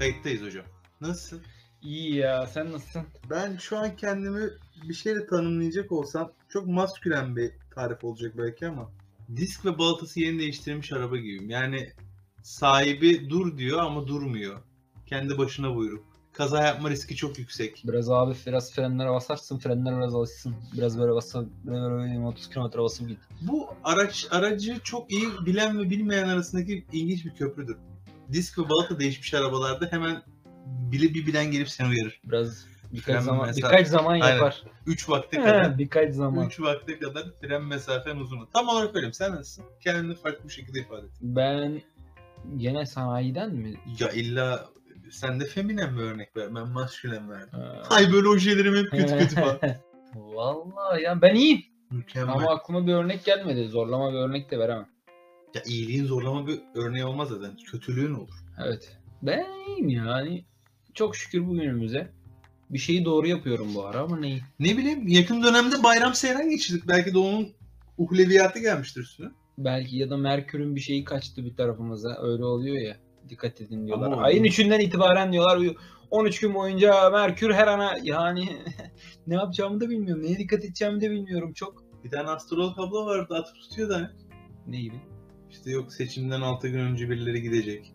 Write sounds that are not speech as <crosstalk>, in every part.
Kayıttayız hocam. Nasılsın? İyi ya sen nasılsın? Ben şu an kendimi bir şeyle tanımlayacak olsam çok maskülen bir tarif olacak belki ama disk ve balatası yeni değiştirilmiş araba gibiyim. Yani sahibi dur diyor ama durmuyor. Kendi başına buyruk. Kaza yapma riski çok yüksek. Biraz abi biraz frenlere basarsın frenlere biraz alışsın. Biraz böyle basıp böyle, böyle 30 km basıp git. Bu araç aracı çok iyi bilen ve bilmeyen arasındaki ilginç bir köprüdür. Disk ve balata değişmiş arabalarda hemen bile bir bilen gelip seni uyarır. Biraz birkaç Fren zaman mesafe- birkaç zaman yapar. 3 vakte kadar birkaç zaman. 3 vakte kadar fren mesafen uzun. Tam olarak öyle. Sen nasılsın? Kendini farklı bir şekilde ifade et. Ben gene sanayiden mi? Ya illa sen de feminen bir örnek ver. Ben maskülen verdim. Ha. Ay böyle ojelerim hep kötü kötü falan. <laughs> Vallahi ya ben iyiyim. Mükemmel. Ama aklıma bir örnek gelmedi. Zorlama bir örnek de veremem. Ya iyiliğin zorlama bir örneği olmaz zaten. Kötülüğün olur. Evet. Ben iyiyim yani. Çok şükür bugünümüze. Bir şeyi doğru yapıyorum bu ara ama neyi? Ne bileyim yakın dönemde bayram seyran geçirdik. Belki de onun uhleviyatı gelmiştir üstüne. Belki ya da Merkür'ün bir şeyi kaçtı bir tarafımıza. Öyle oluyor ya. Dikkat edin diyorlar. Ama Ayın 3'ünden itibaren diyorlar 13 gün boyunca Merkür her ana yani <laughs> ne yapacağımı da bilmiyorum. Neye dikkat edeceğimi de bilmiyorum çok. Bir tane astrolog abla vardı atıp tutuyor da. Ne gibi? İşte yok seçimden 6 gün önce birileri gidecek.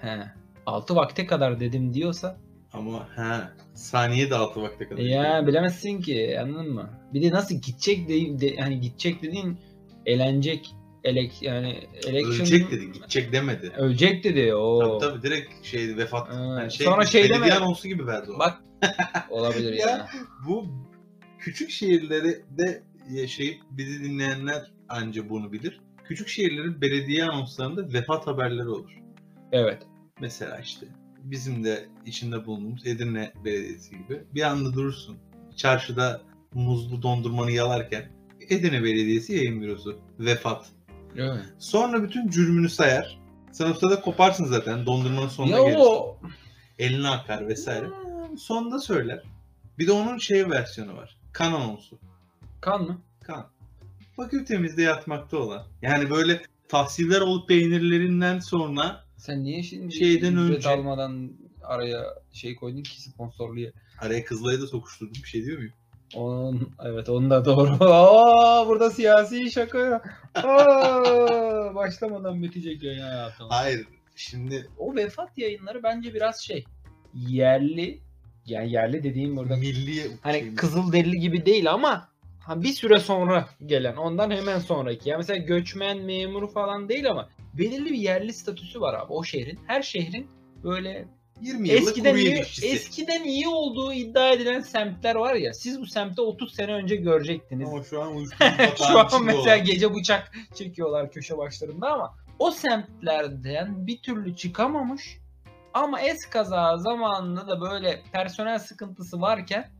He. 6 vakte kadar dedim diyorsa Ama he saniye de 6 vakte kadar. Ya bilemezsin ki anladın mı? Bir de nasıl gidecek de, de hani gidecek dediğin elenecek elek yani election Ölecek dedi, gidecek demedi. Ölecek dedi. O. Tabii tabii direkt şey vefat. Ha, Hani şey, sonra şey belediye deme. anonsu gibi verdi o. Bak olabilir <laughs> Ya. ya. Bu küçük şehirleri de yaşayıp bizi dinleyenler anca bunu bilir. Küçük şehirlerin belediye anonslarında vefat haberleri olur. Evet. Mesela işte bizim de içinde bulunduğumuz Edirne Belediyesi gibi bir anda durursun. Çarşıda muzlu dondurmanı yalarken Edirne Belediyesi yayın bürosu vefat. Evet. Sonra bütün cürmünü sayar. Sen o sırada koparsın zaten dondurmanın sonuna Ya gelirsin. o Eline akar vesaire. Sonunda söyler. Bir de onun şey versiyonu var. Kan anonsu. kan mı? Kan. Fakültemizde yatmakta olan. Yani böyle tahsiller olup peynirlerinden sonra Sen niye şimdi Şeyden önce- almadan araya şey koydun ki sponsorluya? araya kızlayı da sokuşturdum. Bir şey diyor muyum? Onun evet onun da doğru. <laughs> Aa burada siyasi şaka. Aa, başlamadan bitecek yayın hayatım. Hayır. Şimdi O vefat yayınları bence biraz şey yerli yani yerli dediğim burada milli hani şey mi? Kızılderili gibi değil ama ha, bir süre sonra gelen ondan hemen sonraki. Yani mesela göçmen memuru falan değil ama belirli bir yerli statüsü var abi o şehrin. Her şehrin böyle 20 yıllık eskiden kuru iyi, yemişçisi. eskiden iyi olduğu iddia edilen semtler var ya. Siz bu semtte 30 sene önce görecektiniz. Ama şu an <laughs> Şu an mesela olan. gece bıçak çekiyorlar köşe başlarında ama o semtlerden bir türlü çıkamamış ama eskaza zamanında da böyle personel sıkıntısı varken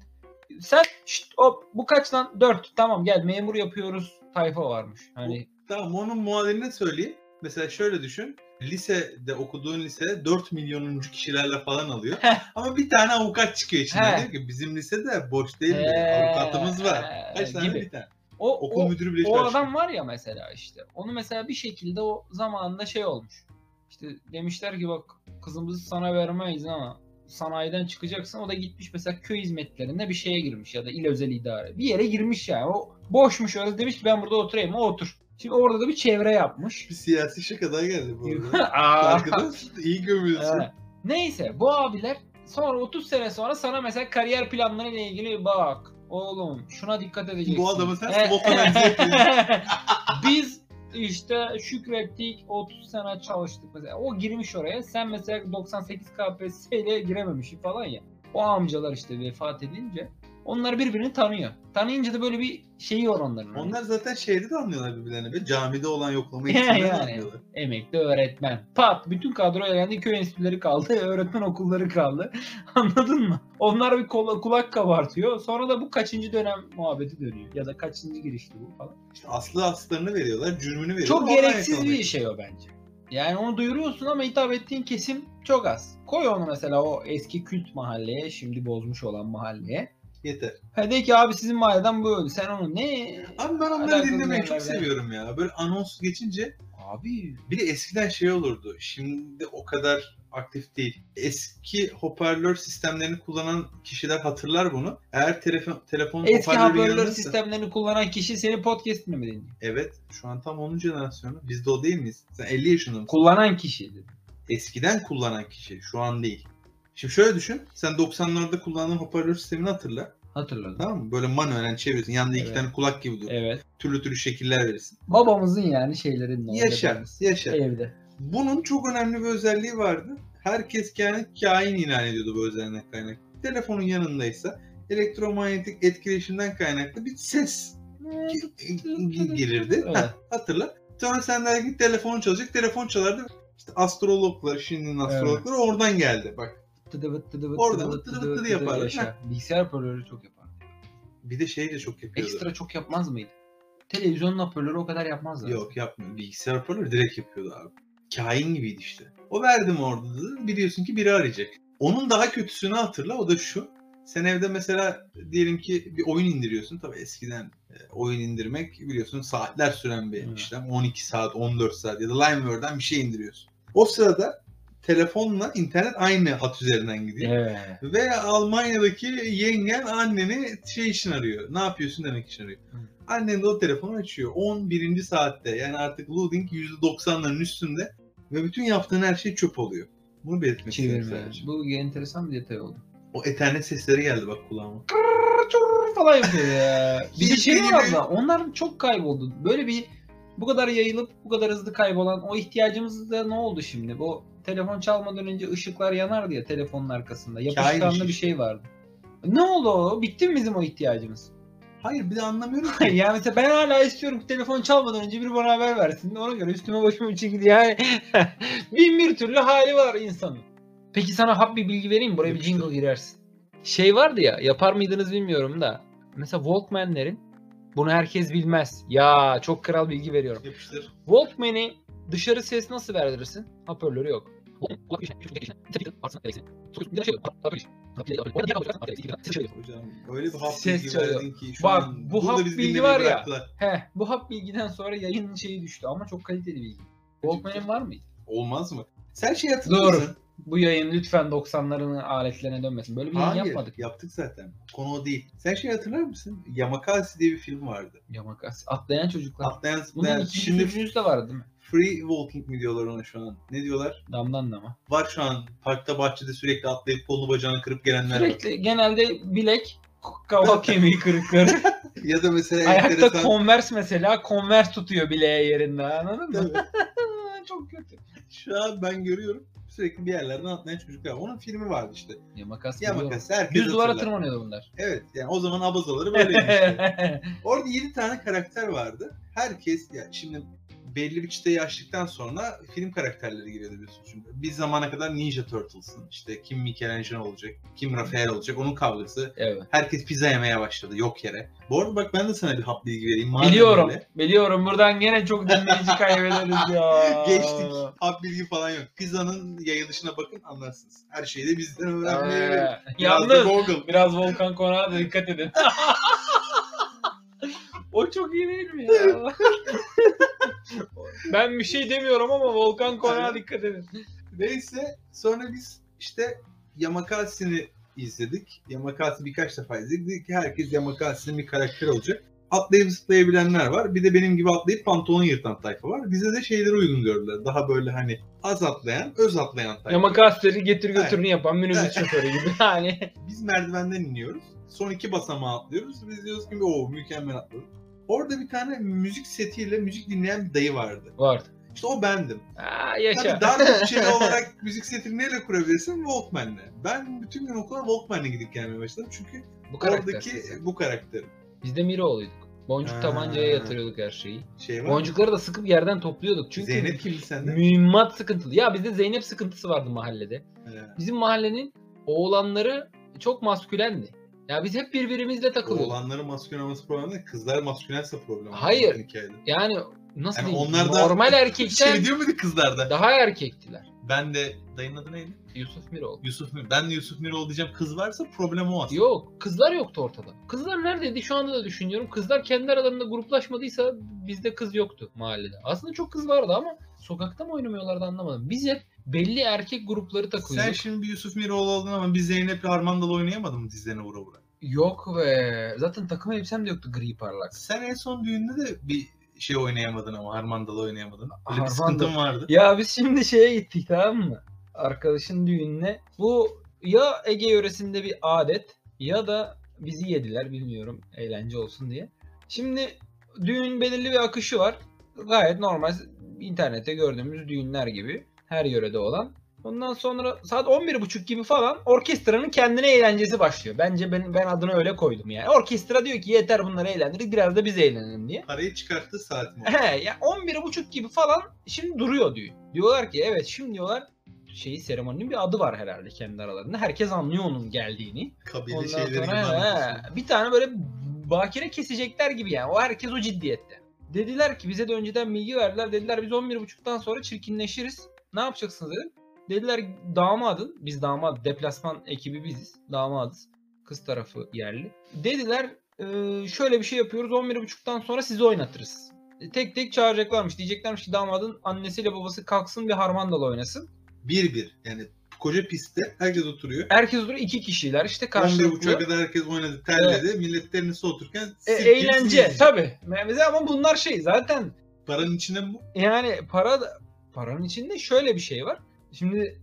sen şşt, hop bu kaç lan 4 tamam gel memur yapıyoruz tayfa varmış. Hani Tamam onun muadilini söyleyeyim. Mesela şöyle düşün. Lisede okuduğun lisede 4 milyonuncu kişilerle falan alıyor. Ama bir tane avukat çıkıyor içinden. Diyor ki bizim lisede boş değil mi? Avukatımız var. Kaç tane? gibi. Bir tane. o, Okul o, müdürü bile o karşı- adam var ya mesela işte. Onu mesela bir şekilde o zamanında şey olmuş. İşte demişler ki bak kızımızı sana vermeyiz ama sanayiden çıkacaksın. O da gitmiş mesela köy hizmetlerinde bir şeye girmiş ya da il özel idare. Bir yere girmiş yani. O boşmuş orası demiş ki ben burada oturayım. O otur. Şimdi orada da bir çevre yapmış. Bir siyasi şaka daha geldi bu arada. <laughs> Aa, Arkadaş iyi gömüyorsun. evet. Neyse bu abiler sonra 30 sene sonra sana mesela kariyer planlarıyla ilgili bak oğlum şuna dikkat edeceksin. Bu adamı sen yapıyorsun. <laughs> Biz işte şükrettik 30 sene çalıştık mesela. O girmiş oraya. Sen mesela 98 KPSS ile girememişsin falan ya. O amcalar işte vefat edince onlar birbirini tanıyor. Tanıyınca da böyle bir şeyi var onların. Hani Onlar zaten şeyde de anlıyorlar birbirlerini. Be. Camide olan yoklama <laughs> Yani. eğitiminde de anlıyorlar. Emekli öğretmen. Pat bütün kadro elendi. Köy enstitüleri kaldı. <laughs> Öğretmen okulları kaldı. <laughs> Anladın mı? Onlar bir kola, kulak kabartıyor. Sonra da bu kaçıncı dönem muhabbeti dönüyor. Ya da kaçıncı girişti bu falan. İşte aslı aslarını veriyorlar, cürmünü veriyorlar. Çok gereksiz bir şey o bence. Yani onu duyuruyorsun ama hitap ettiğin kesim çok az. Koy onu mesela o eski kült mahalleye, şimdi bozmuş olan mahalleye. Yeter. Ha de ki abi sizin mahalleden böyle. Sen onu ne? Abi ben onları Alakalı dinlemeyi çok yerlerde. seviyorum ya. Böyle anons geçince Abi Bir de eskiden şey olurdu. Şimdi o kadar aktif değil. Eski hoparlör sistemlerini kullanan kişiler hatırlar bunu. Eğer telefon telefon eski hoparlörü hoparlör yanındaysa- sistemlerini kullanan kişi senin podcast'ini mi dinliyor? Evet. Şu an tam onun jenerasyonu. Biz de o değil miyiz? Sen 50 yaşında mısın? Kullanan kişi. Eskiden kullanan kişi. Şu an değil. Şimdi şöyle düşün. Sen 90'larda kullandığın hoparlör sistemini hatırla. Hatırladım. Tamam mı? Böyle manuelen çeviriyorsun. Yanında iki Evet. tane kulak gibi durur. Evet. Türlü türlü şekiller verirsin. Babamızın yani şeylerinin Yaşa. Yaşa. Evde. Bunun çok önemli bir özelliği vardı. Herkes kendi kain ilan ediyordu bu özelliğinden kaynaklı. Telefonun yanındaysa elektromanyetik etkileşimden kaynaklı bir ses gi- gelirdi. Evet. Heh, hatırla. Sonra sen de git telefon çalacak. Telefon çalardı. İşte astrologlar, şimdinin astrologları oradan geldi. Bak Tıdı vıt tıdı vıt Orada tıdı vıt vıt tıdı yapardı. yaşa. Bilgisayar hoparlörü çok yapar. bir de şey de çok yapıyordu. Ekstra çok yapmaz mıydı? Televizyonun hoparlörü o kadar yapmazlar. Yok yapmıyor. Bilgisayar hoparlörü direkt yapıyordu abi. Kain gibiydi işte. O verdim orada da biliyorsun ki biri arayacak. Onun daha kötüsünü hatırla o da şu. Sen evde mesela diyelim ki bir oyun indiriyorsun. Tabii eskiden e, oyun indirmek biliyorsun saatler süren bir işlem. 12 saat, 14 saat ya da LimeWare'dan bir şey indiriyorsun. O sırada telefonla internet aynı hat üzerinden gidiyor. Evet. Ve Almanya'daki yengen anneni şey için arıyor. Ne yapıyorsun demek için arıyor. Hı. Annen de o telefonu açıyor. 11. saatte yani artık loading %90'ların üstünde ve bütün yaptığın her şey çöp oluyor. Bunu belirtmek istedim. Bu enteresan bir detay oldu. O ethernet sesleri geldi bak kulağıma. Falan yapıyor ya. <laughs> bir şey var abla. Onlar çok kayboldu. Böyle bir bu kadar yayılıp bu kadar hızlı kaybolan o ihtiyacımız da ne oldu şimdi? Bu telefon çalmadan önce ışıklar yanardı ya telefonun arkasında. Yapışkanlı bir şey vardı. Ne oldu o? Bitti mi bizim o ihtiyacımız? Hayır bir de anlamıyorum <laughs> ki. yani mesela ben hala istiyorum ki telefon çalmadan önce biri bana haber versin. Ona göre üstüme başıma bir çekil yani. <laughs> Bin bir türlü hali var insanın. Peki sana hap bir bilgi vereyim mi? Buraya bir jingle girersin. Şey vardı ya yapar mıydınız bilmiyorum da. Mesela Walkman'lerin bunu herkes bilmez. Ya çok kral bilgi veriyorum. Yapıştır. Walkman'i dışarı ses nasıl verdirirsin? Hoparlörü yok. Hocam öyle bir hap Ses bilgi çalıyor. verdin ki şu Bak, an bu burada hap bizi bilgi dinlemeyi var ya. bıraktılar. He, bu hap bilgiden sonra yayının şeyi düştü ama çok kaliteli bilgi. Walkman'in var mıydı? Olmaz mı? Sen şey hatırlıyor Doğru. musun? Bu yayın lütfen 90'ların aletlerine dönmesin. Böyle bir yayın Hayır yapmadık. yaptık zaten. Konu o değil. Sen şey hatırlar mısın? Yamakasi diye bir film vardı. Yamakasi. Atlayan çocuklar. Atlayan Bunun zıplayan. ikinci Şimdi üçüncüsü de vardı değil mi? Free walking mi diyorlar ona şu an? Ne diyorlar? Damdan dama. Var şu an parkta bahçede sürekli atlayıp kolunu bacağını kırıp gelenler var. Sürekli genelde bilek, kaval <laughs> kemiği kırıkları. Ya da mesela Ayakta enteresan... Converse mesela Converse tutuyor bileğe yerinde anladın mı? <laughs> Çok kötü. Şu an ben görüyorum sürekli bir yerlerden atlayan çocuklar. var. Onun filmi vardı işte. Yamakasi. biliyorum. Yamakasi herkes Düz duvara tırmanıyordu bunlar. Evet yani o zaman abazaları böyleymiş işte. <laughs> Orada 7 tane karakter vardı. Herkes ya şimdi belli bir çıtayı aştıktan sonra film karakterleri giriyordu biliyorsun çünkü. Bir zamana kadar Ninja Turtles'ın işte kim Michelangelo olacak, kim Rafael olacak onun kavgası. evet. Herkes pizza yemeye başladı yok yere. Bu arada bak ben de sana bir hap bilgi vereyim. Madem Biliyorum. öyle. Biliyorum. Buradan gene çok dinleyici <laughs> kaybederiz ya. Geçtik. Hap bilgi falan yok. Pizzanın yayılışına bakın anlarsınız. Her şeyi de bizden öğrenmeye verin. Biraz da Yalnız Google. biraz Volkan Konak'a da dikkat edin. <laughs> o çok iyi değil mi ya? <laughs> <laughs> ben bir şey demiyorum ama Volkan Konak'a dikkat edin. Neyse sonra biz işte Yamakasi'ni izledik. Yamakasi birkaç defa izledik. Dedik ki herkes Yamakasi'nin bir karakteri olacak. Atlayıp zıplayabilenler var. Bir de benim gibi atlayıp pantolon yırtan tayfa var. Bize de şeyleri uygun gördüler. Daha böyle hani az atlayan, öz atlayan tayfa. Yamakasi'leri getir götürünü Evet. yapan minibüs şoförü gibi. Yani Biz merdivenden iniyoruz. Son iki basamağı atlıyoruz. Biz diyoruz ki o mükemmel atladık. Orada bir tane müzik setiyle müzik dinleyen bir dayı vardı. vardı. İşte o bendim. Aa, yaşa. Tabii daha bütçeli <laughs> olarak müzik setini neyle kurabilirsin? Walkman'le. Ben bütün gün okula Walkman'le gidip gelmeye başladım. Çünkü Bu karakter. oradaki bu karakter Biz de Miroğlu'yduk. Boncuk Ha. tabancaya yatırıyorduk her şeyi. şey var. Boncukları da sıkıp yerden topluyorduk. Çünkü Zeynep kimdi sende? mühimmat sıkıntılı. Ya bizde Zeynep sıkıntısı vardı mahallede. Ee, Bizim mahallenin oğlanları çok maskülendi. Ya biz hep birbirimizle takılıyorduk. Oğlanların maskülen olması problem değil. Kızlar maskülense problem. Hayır. Yani nasıl Yani diyeyim? onlar da- Normal erkekten <laughs> Şey diyor muydu kızlarda? daha erkektiler. Ben de dayının adı neydi? Yusuf Miroğlu. Yusuf Mir. Ben de Yusuf Miroğlu diyeceğim. Kız varsa problem o aslında. Yok kızlar yoktu ortada. Kızlar neredeydi şu anda da düşünüyorum. Kızlar kendi aralarında gruplaşmadıysa bizde kız yoktu mahallede. Aslında çok kız vardı ama sokakta mı oynamıyorlardı anlamadım. Biz hep belli erkek grupları takıyorduk. Sen şimdi bir Yusuf Miroğlu oldun ama biz Zeynep'le Harmandalı oynayamadın mı dizlerine vura vura? Yok be. Zaten takım elbisem de yoktu gri parlak. Sen en son düğünde de bir şey oynayamadın ama Harmandalı oynayamadın. Böyle bir Harmandalı. sıkıntın vardı. Ya biz şimdi şeye gittik tamam mı? Arkadaşın düğününe. Bu ya Ege yöresinde bir adet ya da bizi yediler bilmiyorum eğlence olsun diye. Şimdi düğün belirli bir akışı var. Gayet normal internette gördüğümüz düğünler gibi her yörede olan. Ondan sonra saat 11.30 gibi falan orkestranın kendine eğlencesi başlıyor. Bence ben, ben adını öyle koydum yani. Orkestra diyor ki yeter bunları eğlendirin biraz da biz eğlenelim diye. Parayı çıkarttı saat mi? He ya 11.30 gibi falan şimdi duruyor diyor. Diyorlar ki evet şimdi diyorlar şeyi seremoninin bir adı var herhalde kendi aralarında. Herkes anlıyor onun geldiğini. Kabile Ondan şeyleri sonra he, bir tane böyle bakire kesecekler gibi yani. O herkes o ciddiyette. Dediler ki bize de önceden bilgi verdiler. Dediler biz 11.30'dan sonra çirkinleşiriz. Ne yapacaksınız dedim. Dediler damadın, biz damat, deplasman ekibi biziz. Damadız. Kız tarafı yerli. Dediler "Ee, şöyle bir şey yapıyoruz 11.30'dan sonra sizi oynatırız. E, Tek tek çağıracaklarmış. Diyeceklermiş ki damadın annesiyle babası kalksın bir harmandalı oynasın. Bir bir. Yani koca pistte herkes oturuyor. Herkes duruyor iki kişiler işte 11.30'a karşılıklı. kadar herkes oynadı, terledi. Millet ternisi otururken E, eğlence tabi. Ama bunlar şey zaten Paranın içinde mi bu? yani para da- paranın içinde şöyle bir şey var. Şimdi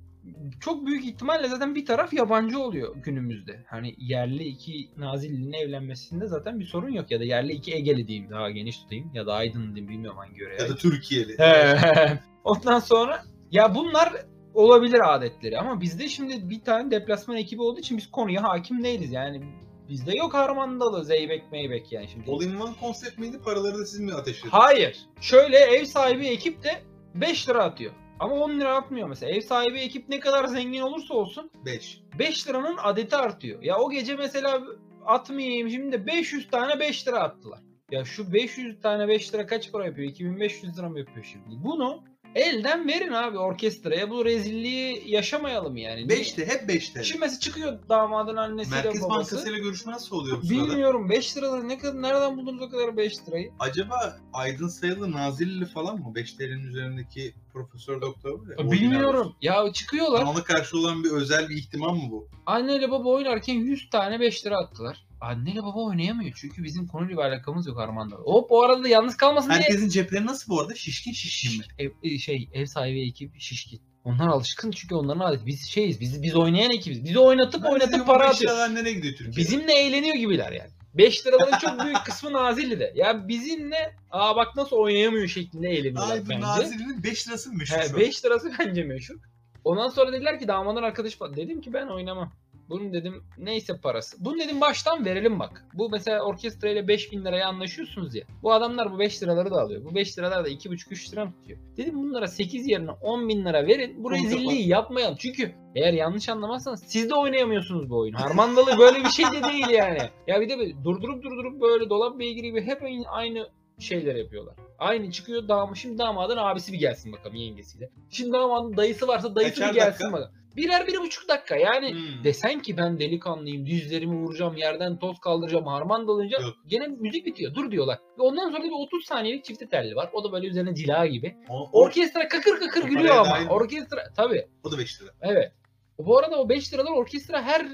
çok büyük ihtimalle zaten bir taraf yabancı oluyor günümüzde. Hani yerli iki Nazilli'nin evlenmesinde zaten bir sorun yok. Ya da yerli iki Egeli diyeyim daha geniş tutayım. Ya da Aydın diyeyim bilmiyorum hangi yöreye. Ya da Türkiye'li. <laughs> Ondan sonra ya bunlar olabilir adetleri ama bizde şimdi bir tane deplasman ekibi olduğu için biz konuya hakim değiliz. Yani bizde yok Harmandalı, Zeybek, Meybek yani şimdi. All in one konsept miydi? Paraları da siz mi ateşlediniz? Hayır. Şöyle ev sahibi ekip de 5 lira atıyor. Ama 10 lira atmıyor mesela. Ev sahibi ekip ne kadar zengin olursa olsun 5. 5 liranın adeti artıyor. Ya o gece mesela atmayayım şimdi de 500 tane 5 lira attılar. Ya şu 500 tane 5 lira kaç para yapıyor? 2500 lira mı yapıyor şimdi? Bunu elden verin abi orkestraya. Bu rezilliği yaşamayalım yani. 5'te hep 5'te. Şimdi mesela çıkıyor damadın annesiyle Merkez babası. Bankası ile görüşme nasıl oluyor bu sırada? Bilmiyorum 5 lira ne kadar nereden buldunuz o kadar 5 lirayı? Acaba Aydın Sayılı Nazilli falan mı? 5 TL'nin üzerindeki profesör doktor var ya. Bilmiyorum. Ya çıkıyorlar. Ona karşı olan bir özel bir ihtimam mı bu? Anneyle baba oynarken 100 tane 5 lira attılar. Anneyle baba oynayamıyor çünkü bizim konuyla bir alakamız yok Armando. Hop o arada da yalnız kalmasın diye Herkesin cepleri nasıl bu arada? Şişkin şişkin mi? ev, e, şey ev sahibi ekip şişkin. Onlar alışkın çünkü onların adeti. Biz şeyiz. Biz biz oynayan ekibiz. Bizi oynatıp Ben oynatıp para atıyoruz. nereye gidiyor Türkiye'de? Bizimle eğleniyor gibiler yani. 5 liraların çok büyük kısmı Nazilli'de. Ya bizimle aa bak nasıl oynayamıyor şeklinde eğleniyorlar Aydın bence. Nazilli'nin 5 lirası mı meşhur? şu He, an? 5 lirası bence meşhur. Ondan sonra dediler ki damadın arkadaş falan. Dedim ki ben oynamam. Bunun dedim neyse parası. Bunu dedim baştan verelim bak. Bu mesela orkestra ile 5000 liraya anlaşıyorsunuz ya. Bu adamlar bu 5 liraları da alıyor. Bu 5 liralar da 2,5-3 lira mı tutuyor? Dedim bunlara 8 yerine 10 bin lira verin. Bu rezilliği yapmayalım. Çünkü eğer yanlış anlamazsanız siz de oynayamıyorsunuz bu oyunu. Harmandalı böyle bir şey de değil yani. Ya bir de böyle durdurup durdurup böyle dolap beygiri gibi hep aynı- şeyler yapıyorlar. Aynı çıkıyor damat. Şimdi damadın abisi bir gelsin bakalım yengesiyle. Şimdi damadın dayısı varsa dayısı Kaçar bir gelsin dakika? bakalım. Birer bir buçuk dakika yani Hmm. desen ki ben delikanlıyım dizlerimi vuracağım yerden toz kaldıracağım harman dalınca Yok. gene müzik bitiyor dur diyorlar. Ve ondan sonra da bir 30 saniyelik çifte telli var. O da böyle üzerine cila gibi. O, o, Orkestra kakır kakır O gülüyor ama. mi? Orkestra tabii o da 5 lira. evet. Bu arada o 5 liralar orkestra her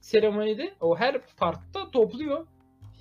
seremonide o her partta topluyor.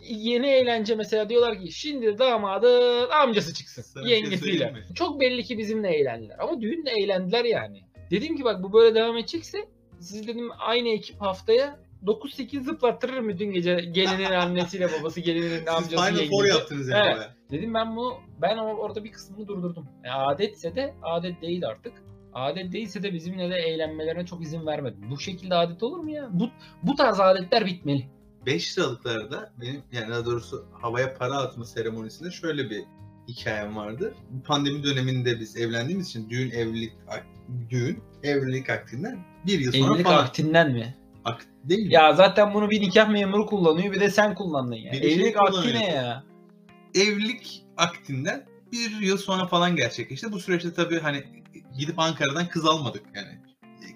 Yeni eğlence mesela diyorlar ki şimdi damadın amcası çıksın Sana şey yengesiyle. mi? Çok belli ki bizimle eğlendiler ama düğünle eğlendiler yani. Dedim ki bak bu böyle devam edecekse siz dedim aynı ekip haftaya 9-8 zıplattırırım bütün gece gelinin annesiyle babası gelinin Siz amcası Final Four yaptınız yani Evet. Dedim ben bunu ben orada bir kısmını durdurdum. Yani adetse de adet değil artık. Adet değilse de bizimle de eğlenmelerine çok izin vermedim. Bu şekilde adet olur mu ya? Bu bu tarz adetler bitmeli. 5 liralıklarda benim yani daha doğrusu havaya para atma seremonisinde şöyle bir hikayem vardı. Pandemi döneminde biz evlendiğimiz için düğün evlilik düğün evlilik aktinden bir yıl sonra Evlilik falan. aktinden mi? Akt değil mi? Ya zaten bunu bir nikah memuru kullanıyor bir de sen kullandın ya. Bir de şey Evlilik akti kullanıyor. ne ya? Evlilik aktinden bir yıl sonra falan gerçekleşti. Bu süreçte tabii hani gidip Ankara'dan kız almadık yani.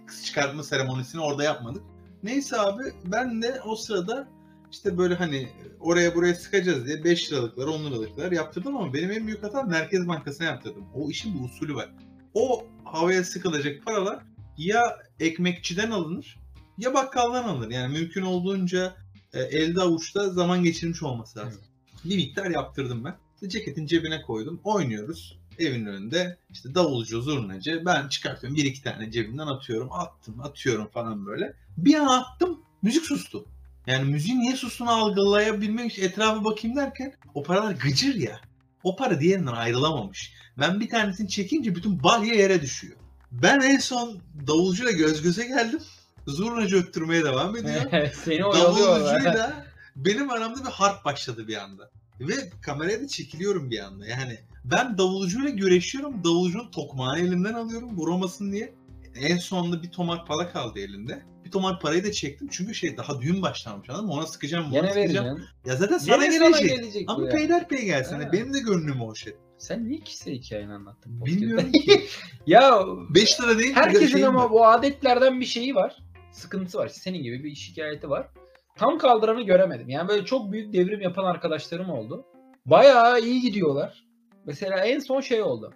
Kız çıkartma seremonisini orada yapmadık. Neyse abi ben de o sırada işte böyle hani oraya buraya sıkacağız diye 5 liralıklar 10 liralıklar yaptırdım ama benim en büyük hatam Merkez Bankası'na yaptırdım. O işin bir usulü var. O havaya sıkılacak paralar ya ekmekçiden alınır ya bakkaldan alınır. Yani mümkün olduğunca e, elde avuçta zaman geçirmiş olması lazım. Bir miktar yaptırdım ben. İşte ceketin cebine koydum. Oynuyoruz. Evin önünde işte davulcu, zurnacı. Ben çıkartıyorum bir iki tane cebimden atıyorum. Attım, atıyorum falan böyle. Bir an attım. Müzik sustu. Yani müziğin niye sustuğunu algılayabilmek için etrafa bakayım derken o paralar gıcır ya. O para diğerinden ayrılamamış. Ben bir tanesini çekince bütün balya yere düşüyor. Ben en son davulcuyla göz göze geldim. Zurnacı öttürmeye devam ediyor. <laughs> Seni. Davulcuyla benim aramda bir harp başladı bir anda. Ve kameraya da çekiliyorum bir anda. Yani ben davulcuyla güreşiyorum. Davulcunun tokmağını elimden alıyorum vuramasın diye. En sonunda bir tomar para kaldı elinde. Bir tomar parayı da çektim çünkü şey daha düğün başlamış anladın mı? Ona sıkacağım, buna Gene sıkacağım. vereceksin. Ya zaten sana sana gelecek. gelecek bu Ama ya. peyderpey gelsin. Ha. Benim de gönlüm hoş et. Sen niye kişisel hikayeni anlattın? Bilmiyorum <laughs> ya 5 lira değil. herkesin şeyim ama bu adetlerden bir şeyi var. Sıkıntısı var. Senin gibi bir şikayeti var. Tam kaldıranı göremedim. Yani böyle çok büyük devrim yapan arkadaşlarım oldu. Bayağı iyi gidiyorlar. Mesela en son şey oldu.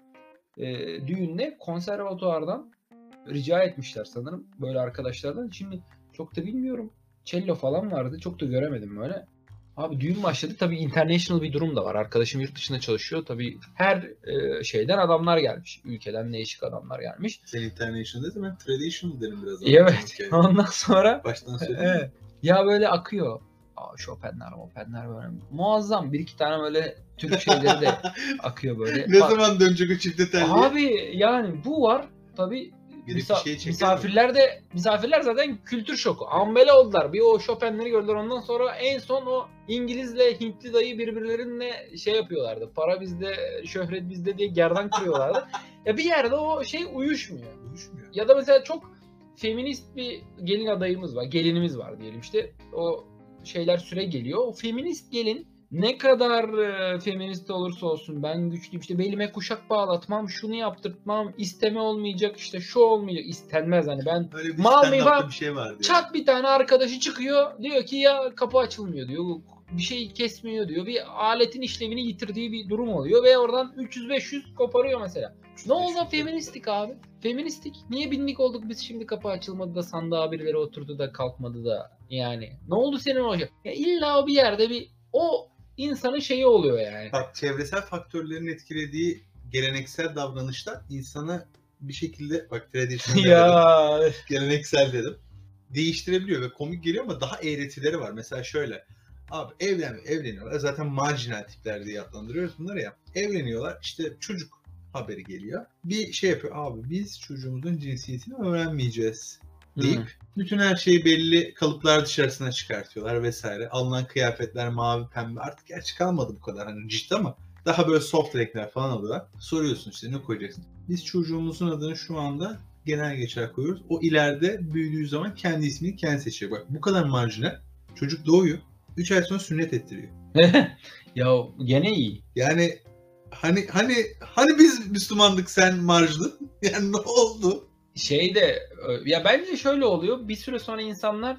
Ee, düğünde konservatuardan rica etmişler sanırım böyle arkadaşlardan. Şimdi çok da bilmiyorum. Cello falan vardı. Çok da göremedim böyle. Abi düğün başladı. Tabii international bir durum da var. Arkadaşım yurt dışında çalışıyor. Tabii her e, şeyden adamlar gelmiş. Ülkeden değişik adamlar gelmiş. Sen international dedim ben traditional derim biraz. Evet. Yani. Ondan sonra Baştan söyleyeyim. evet. Ya böyle akıyor. Aa, Chopin'ler, Chopin'ler böyle muazzam. Bir iki tane böyle Türk şeyleri de <laughs> akıyor böyle. ne Bak- zaman dönecek o çifte telli? Abi yani bu var. Tabii Bir misa- şey çeker misafirler de misafirler zaten kültür şoku. Ambele oldular. Bir o Chopin'leri gördüler. Ondan sonra en son o İngilizle Hintli dayı birbirlerinle şey yapıyorlardı. Para bizde, şöhret bizde diye gerdan kırıyorlardı. <laughs> ya bir yerde o şey uyuşmuyor. Uyuşmuyor. Ya da mesela çok feminist bir gelin adayımız var. Gelinimiz var diyelim işte. O şeyler süre geliyor. O feminist gelin ne kadar e, feminist olursa olsun ben güçlüyüm işte belime kuşak bağlatmam şunu yaptırtmam isteme olmayacak işte şu olmayacak istenmez hani ben Öyle bir Mal mıyım? bir şey ya. çat bir tane arkadaşı çıkıyor diyor ki ya kapı açılmıyor diyor bir şey kesmiyor diyor bir aletin işlevini yitirdiği bir durum oluyor ve oradan 300-500 koparıyor mesela. Ne oldu feministik abi? Feministik. Niye binlik olduk biz şimdi kapı açılmadı da sandığa birileri oturdu da kalkmadı da yani. Ne oldu senin o şey? Ya illa o bir yerde bir o insanın şeyi oluyor yani. Bak çevresel faktörlerin etkilediği geleneksel davranışlar insanı bir şekilde bak traditional <laughs> ya geleneksel dedim. Değiştirebiliyor ve komik geliyor ama daha eğretileri var. Mesela şöyle. Abi evlen evleniyorlar. Zaten marjinal tipler diye adlandırıyoruz bunları ya. Evleniyorlar. işte çocuk haberi geliyor. Bir şey yapıyor. Abi biz çocuğumuzun cinsiyetini öğrenmeyeceğiz deyip bütün her şeyi belli kalıplar dışarısına çıkartıyorlar vesaire. Alınan kıyafetler mavi pembe artık gerçi kalmadı bu kadar hani ciddi ama daha böyle soft renkler falan alıyorlar. Soruyorsun işte ne koyacaksın? Biz çocuğumuzun adını şu anda genel geçer koyuyoruz. O ileride büyüdüğü zaman kendi ismini kendi seçiyor. Bak bu kadar marjinal. Çocuk doğuyor. 3 ay sonra sünnet ettiriyor. <laughs> ya gene iyi. Yani hani hani hani biz Müslümandık sen marjlın. <laughs> Yani ne oldu? Şey de ya bence şöyle oluyor. Bir süre sonra insanlar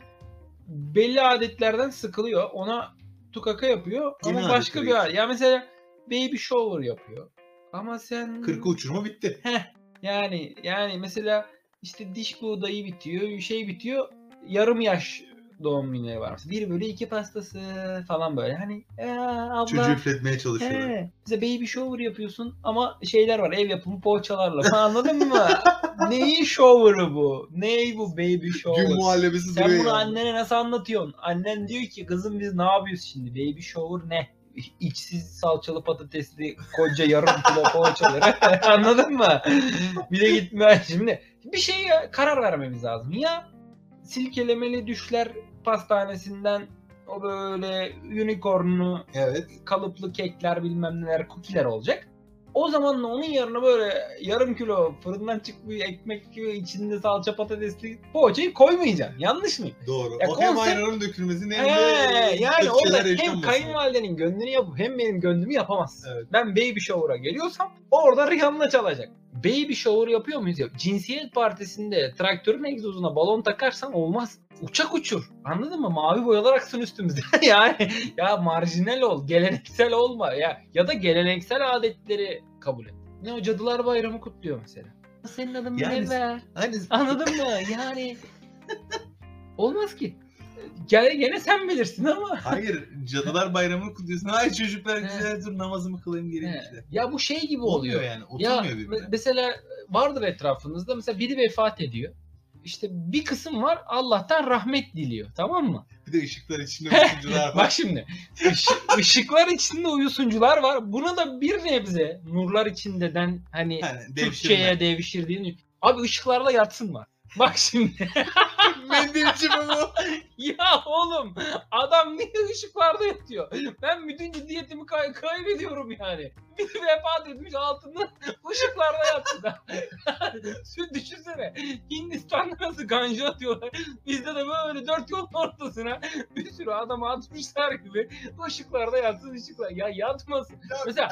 belli adetlerden sıkılıyor. Ona tukaka yapıyor Yeni ama başka bir adet. Ya mesela baby shower yapıyor. Ama sen Kırkı uçurma bitti. <laughs> yani yani mesela işte diş buğdayı bitiyor, şey bitiyor. Yarım yaş doğum günü var. Mesela 1 bölü 2 pastası falan böyle. Hani "Ee, abla Çocuğu üfletmeye çalışıyorlar. He, bize baby shower yapıyorsun ama şeyler var ev yapımı poğaçalarla. Anladın mı? <laughs> Neyin shower'ı bu? Ney bu baby shower? Gün muhallebisi Sen duruyor bunu annene nasıl anlatıyorsun? Annen diyor ki kızım biz ne yapıyoruz şimdi? Baby shower ne? İçsiz salçalı patatesli koca yarım kilo <laughs> poğaçaları. <laughs> Anladın mı? Bir de gitme şimdi. Bir şeye karar vermemiz lazım. Ya silkelemeli düşler pastanesinden o böyle unicornlu Evet. kalıplı kekler bilmem neler cookie'ler olacak. O zaman da onun yerine böyle yarım kilo fırından çıkmış ekmek gibi içinde salça patatesli poğaçayı koymayacaksın. Yanlış mı? Doğru. Ya o hem konsept- ayranın dökülmesi hem de yani orada hem kayınvalidenin gönlünü yapıp hem benim gönlümü yapamazsın. Evet. Ben baby shower'a geliyorsam orada Rihanna çalacak. Baby shower yapıyor muyuz? Ya, cinsiyet partisinde traktörün egzozuna balon takarsan olmaz. Uçak uçur. Anladın mı? Mavi boyalar aksın üstümüzde. <laughs> yani ya marjinal ol. Geleneksel olma. Ya ya da geleneksel adetleri kabul et. Ne o Cadılar Bayramı kutluyor mesela. Senin adın Yani- Münevver. Hani Anladın mı? Yani <laughs> olmaz ki. Gene, gene sen bilirsin ama. <laughs> Hayır, Cadılar Bayramı'nı kutluyorsun. Ay çocuklar güzel dur namazımı kılayım He. işte. Ya bu şey gibi Olmuyor oluyor. yani. Ya Oturmuyor birbirine. me- mesela vardır etrafınızda mesela biri vefat ediyor. İşte bir kısım var Allah'tan rahmet diliyor tamam mı? Bir de ışıklar içinde <laughs> uyuşturucular var. Bak şimdi ışı- <laughs> ışıklar içinde uyusuncular var. Buna da bir nebze nurlar içindeden hani Hani Türkçe'ye devşirdiğini. Abi ışıklarda yatsın var. Bak şimdi. <laughs> Mendilci mi bu? <laughs> ya oğlum adam niye ışıklarda yatıyor? Ben bütün ciddiyetimi kay- kaybediyorum yani. <laughs> Bir vefat etmiş altında ışıklarda yattı. Şu düşünsene Hindistan'da nasıl ganja atıyorlar. Bizde de böyle dört yolun ortasına bir sürü adam atmışlar gibi ışıklarda yatsın ışıklar. Ya yatmasın. Mesela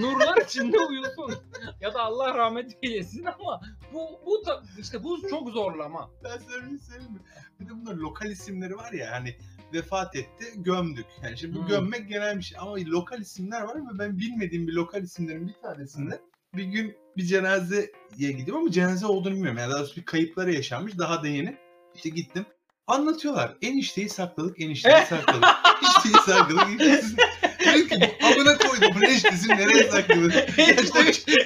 nurlar içinde uyusun. Ya da Allah rahmet eylesin ama bu, bu da, işte bu çok zorlama. Ben sana bir şey söyleyeyim mi? Bir de bunların lokal isimleri var ya hani vefat etti gömdük. Yani şimdi bu Hmm. gömmek genel bir şey ama lokal isimler var ve ben bilmediğim bir lokal isimlerin bir tanesinde bir gün bir cenazeye gidiyorum ama cenaze olduğunu bilmiyorum. Yani daha doğrusu bir kayıpları yaşanmış daha da yeni. İşte gittim. Anlatıyorlar. Enişteyi sakladık, enişteyi <laughs> sakladık. enişteyi sakladık. Dedim ki amına koydum bu eniştesini nereye enişte mi çıkıyor?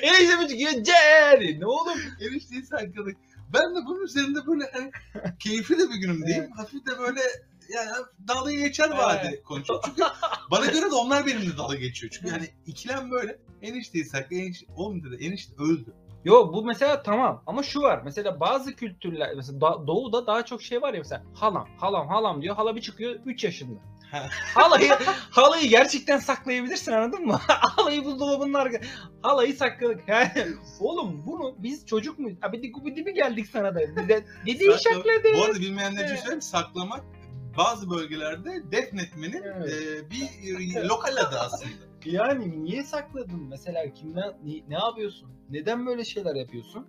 Ceri. Ne oğlum? Enişteyi sakladık. Ben de bunun üzerinde böyle hani keyifli de bir günümdeyim. Hafif de böyle yani dalga geçer vade konuşuyor. Çünkü bana göre de onlar benimle dalga geçiyor. Çünkü hani ikilem böyle. Enişteyi sakla, enişte. Oğlum dedi enişte öldü. Yo bu mesela tamam ama şu var. Mesela bazı kültürler mesela Da- doğuda daha çok şey var ya mesela halam halam halam diyor. Hala bir çıkıyor 3 yaşında. Ha. halayı halayı gerçekten saklayabilirsin anladın mı? <laughs> halayı buzdolabının arka halayı sakladık. Yani oğlum bunu biz çocuk muyuz? Abidi gubidi mi geldik sana da? Bize dedi Sakla- şakladı. Bu arada bilmeyenler için söyleyeyim saklamak bazı bölgelerde defnetmenin Evet. e, bir lokal adı aslında. Yani niye sakladın? Mesela kimden ne, ne yapıyorsun? Neden böyle şeyler yapıyorsun?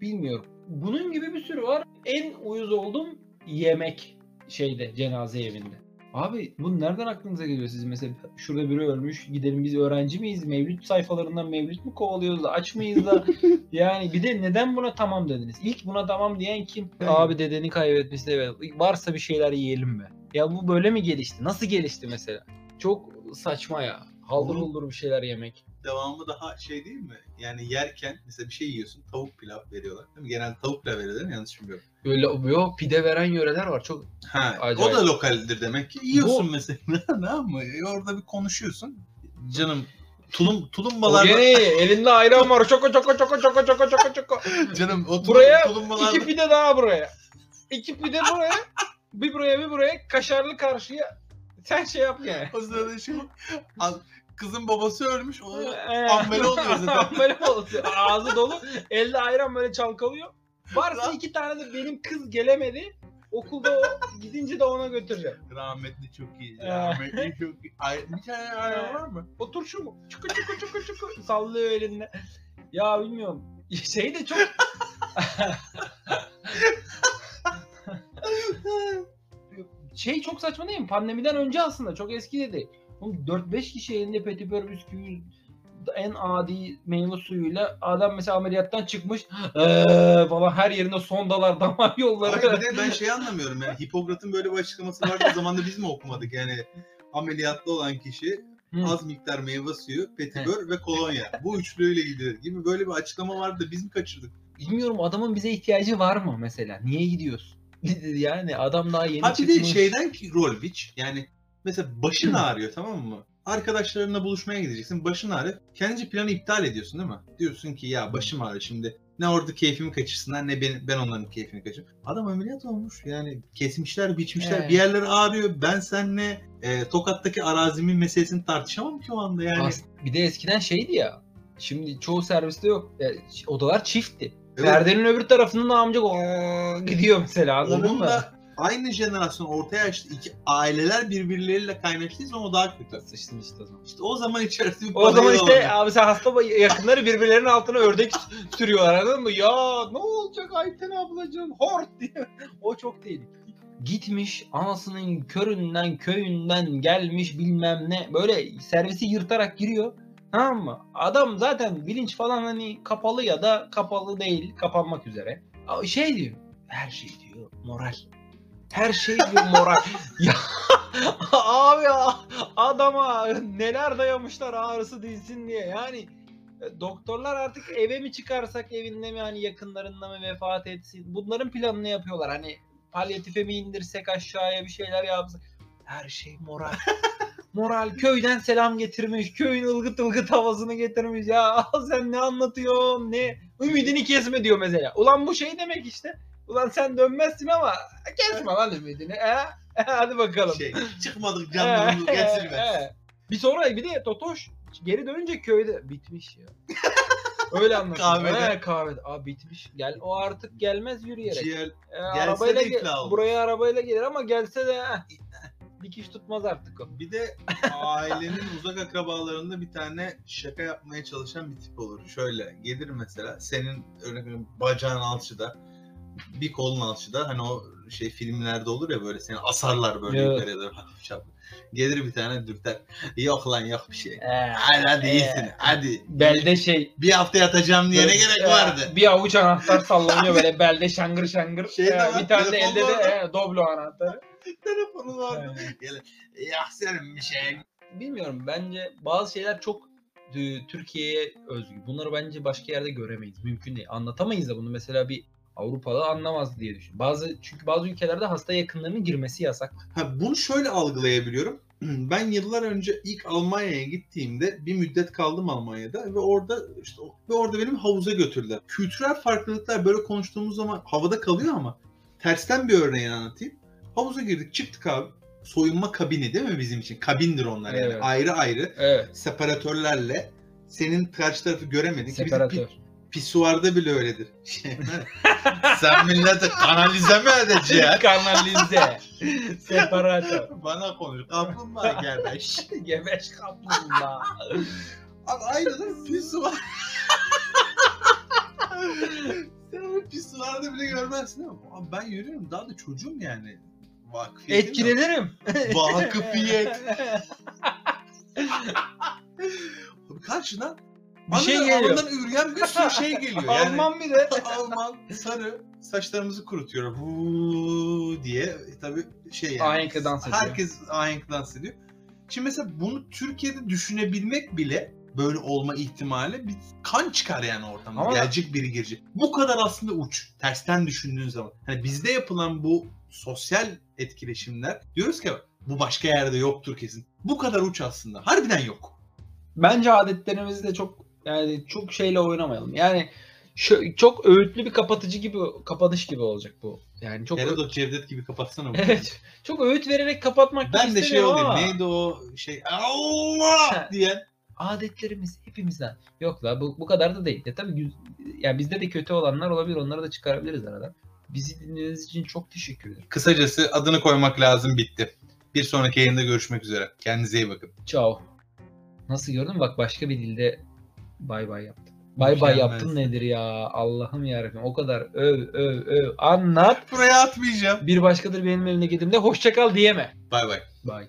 Bilmiyorum. Bunun gibi bir sürü var. En uyuz olduğum yemek şeyde cenaze evinde. Abi bu nereden aklınıza geliyor sizin? Mesela şurada biri ölmüş gidelim biz öğrenci miyiz? Mevlüt sayfalarından mevlüt mü kovalıyoruz? Da aç mıyız da? <laughs> Yani bir de neden buna tamam dediniz? İlk buna tamam diyen kim? Abi dedeni kaybetmişti evet. Varsa bir şeyler yiyelim be. Ya bu böyle mi gelişti? Nasıl gelişti mesela? Çok saçma ya. Haldır huldur bir şeyler yemek Devamı daha şey değil mi? Yani yerken mesela bir şey yiyorsun tavuk pilav veriyorlar değil mi? Genelde tavuk pilav veriyorlar yanlış bilmiyorum. böyle yok pide veren yöreler var çok Ha, Acayip. o da lokaldir demek ki. Yiyorsun Bu- mesela. <laughs> tamam mı? E, Orada bir konuşuyorsun. Canım tulum tulumbalar gene elinde ayran var çoko çoko çoko çoko çoko çoko çoko canım o tulum, Buraya tulumbalar İki pide daha buraya. İki pide buraya. Bir buraya bir buraya. Kaşarlı karşıya. Sen şey yap yani. o sırada al- kızın babası ölmüş. O ambele oluyor zaten. <laughs> Ambele oluyor. Ağzı dolu. Elde ayran böyle çalkalıyor. Varsa iki tane de benim kız gelemedi. Okulda o gidince de ona götüreceğim. rahmetli çok iyi. Rahmetli çok iyi. Ay, bir tane ayran var mı? Otur şu mu? Çuku çuku çuku çuku. Sallıyor elinde. Ya bilmiyorum. <laughs> Şey de çok <laughs> şey çok saçma değil mi? Pandemiden önce aslında çok eski de değil. Oğlum 4-5 kişi elinde petibör bisküvi en adi meyve suyuyla adam mesela ameliyattan çıkmış eee falan her yerinde sondalar damar <laughs> yolları. Hayır, bir de ben şey anlamıyorum yani Hipokrat'ın böyle bir açıklaması vardı o zaman da biz mi okumadık yani ameliyatlı olan kişi az miktar meyve suyu, petibör ve kolonya. Bu üçlüyle gidilir gibi böyle bir açıklama vardı da biz mi kaçırdık? Bilmiyorum adamın bize ihtiyacı var mı mesela? Niye gidiyorsun? <laughs> yani adam daha yeni Ha bir de çıkmış. şeyden ki rol biç yani mesela başın ağrıyor tamam mı? Arkadaşlarınla buluşmaya gideceksin başın ağrıyor. Kendince planı iptal ediyorsun değil mi? Diyorsun ki ya başım ağrıyor şimdi. Ne orada keyfimi kaçırsınlar ne ben, ben onların keyfini kaçırırım. Adam ameliyat olmuş yani kesmişler biçmişler Evet. bir yerleri ağrıyor. Ben seninle e, Tokat'taki arazimin meselesini tartışamam ki o anda yani. Bir de eskiden şeydi ya Şimdi çoğu serviste yok. Ya, odalar çiftti. Evet. Perdenin öbür tarafından amcak "Oo" gidiyor mesela anladın Onun mı? da aynı jenerasyon orta yaşlı iki aileler birbirleriyle kaynaştıysa o daha kötü. Sıçtın işte o zaman. İşte o zaman içerisinde bir O zaman işte var. abi sen hasta yakınları birbirlerinin altına ördek sürüyorlar anladın mı? Ya ne olacak Ayten ablacığım hort diye. O çok tehlikeli. Gitmiş anasının köründen köyünden gelmiş bilmem ne böyle servisi yırtarak giriyor. Tamam mı? Adam zaten bilinç falan hani kapalı ya da kapalı değil kapanmak üzere. Şey diyor her şey diyor moral. Her şey diyor moral. <laughs> ya abi ya adama neler dayamışlar ağrısı dinsin diye. Yani e, doktorlar artık eve mi çıkarsak evinde mi hani yakınlarında mı vefat etsin. Bunların planını yapıyorlar. Hani palyatife mi indirsek aşağıya bir şeyler yapsak. Her şey moral. <laughs> moral köyden selam getirmiş. Köyün ılgıt ılgıt havasını getirmiş. Ya <laughs> sen ne anlatıyorsun ne? Ümidini kesme diyor mesela. Ulan bu şey demek işte. Ulan sen dönmezsin ama kesme lan ümidini. He? <laughs> Hadi bakalım. Şey, çıkmadık canlarımız <laughs> getirmez. Ee, bir sonra bir de Totoş geri dönünce köyde bitmiş ya. Öyle <laughs> anlatıyor. Kahvede. He, kahvede. Aa bitmiş. Gel o artık gelmez yürüyerek. Ciğer, Ee, arabayla de iflah olmaz. buraya arabayla gelir ama gelse de heh, dikiş tutmaz artık o. Bir de ailenin uzak akrabalarında bir tane şaka yapmaya çalışan bir tip olur. Şöyle gelir mesela senin veriyorum bacağın alçıda bir kolun alçıda hani o şey filmlerde olur ya böyle seni asarlar böyle Evet. yukarıya doğru hafif çaplı. Gelir bir tane dürter. Yok lan yok bir şey. Ee, Hadi hadi Ee, iyisin hadi. belde şey Bir hafta yatacağım diye ne gerek vardı? Bir avuç anahtar sallanıyor böyle belde şangır şangır. Şey de Ee, var, bir tane de elde de he, doblo anahtarı. Telefonu vardı. Gelir. Ya senin bir şey. bilmiyorum bence bazı şeyler çok e, Türkiye'ye özgü. Bunları bence başka yerde göremeyiz. Mümkün değil. Anlatamayız da bunu mesela bir Avrupalı anlamaz diye düşün. Bazı çünkü bazı ülkelerde hasta yakınlarının girmesi yasak. Ha, bunu şöyle algılayabiliyorum. <clears throat> Ben yıllar önce ilk Almanya'ya gittiğimde bir müddet kaldım Almanya'da ve orada işte ve orada benim havuza götürdüler. Kültürel farklılıklar böyle konuştuğumuz zaman havada kalıyor ama tersten bir örneğini anlatayım. Havuza girdik, çıktık abi. Soyunma kabini değil mi bizim için? Kabindir onlar yani. Evet. Ayrı ayrı Evet. separatörlerle senin karşı tarafı göremedik. Bizim Separatör. pi- pisuarda bile öyledir. <laughs> Sen milleti kanalize mi edeceksin? <laughs> Kanalize. Separatör. Bana konuş. Kaplumbağa gelmiş. <laughs> Gebeş kaplumbağa. Abi aynı pisuar. Sen pisuarda bile görmezsin ama abi ben yürüyorum daha da çocuğum yani. Vakfiyetim yok. Etkilenirim. Vakıfiyet. Abi karşıdan Bir şey geliyor. anından ürgen bir sürü şey geliyor. <laughs> Yani, Alman bir de. <laughs> Alman sarı saçlarımızı kurutuyor. Huu diye tabii şey yani. Ahenkle dans ediyor. Herkes ahenkle dans ediyor. Şimdi mesela bunu Türkiye'de düşünebilmek bile böyle olma ihtimali bir kan çıkar yani ortamda. Ama- Gelecek biri girecek. Bu kadar aslında uç. Tersten düşündüğün zaman. Hani bizde yapılan bu sosyal etkileşimler diyoruz ki bu başka yerde yoktur kesin. Bu kadar uç aslında. Harbiden yok. Bence adetlerimizde çok yani çok şeyle oynamayalım. Yani şu, çok öğütlü bir kapatıcı gibi kapatış gibi olacak bu. Yani çok Herodot Cevdet gibi kapatsana bunu. Evet. Çok öğüt vererek kapatmak Ben de şey olayım. ama Neydi o şey? Allah diyen. adetlerimiz hepimizden. Yok la bu, bu kadar da değil. Ya tabii güz- ya bizde de kötü olanlar olabilir. Onları da çıkarabiliriz aradan. Bizi dinlediğiniz için çok teşekkür ederim. Kısacası adını koymak lazım bitti. Bir sonraki yayında görüşmek üzere. Kendinize iyi bakın. Ciao. Nasıl gördün mü? Bak başka bir dilde bay bay yaptım. Bay bay yaptın nedir ya? Allah'ım yarabbim. O kadar öv öv öv anlat. Buraya atmayacağım. Bir başkadır benim memleketimde hoşçakal diyeme. Bay bay. Bay.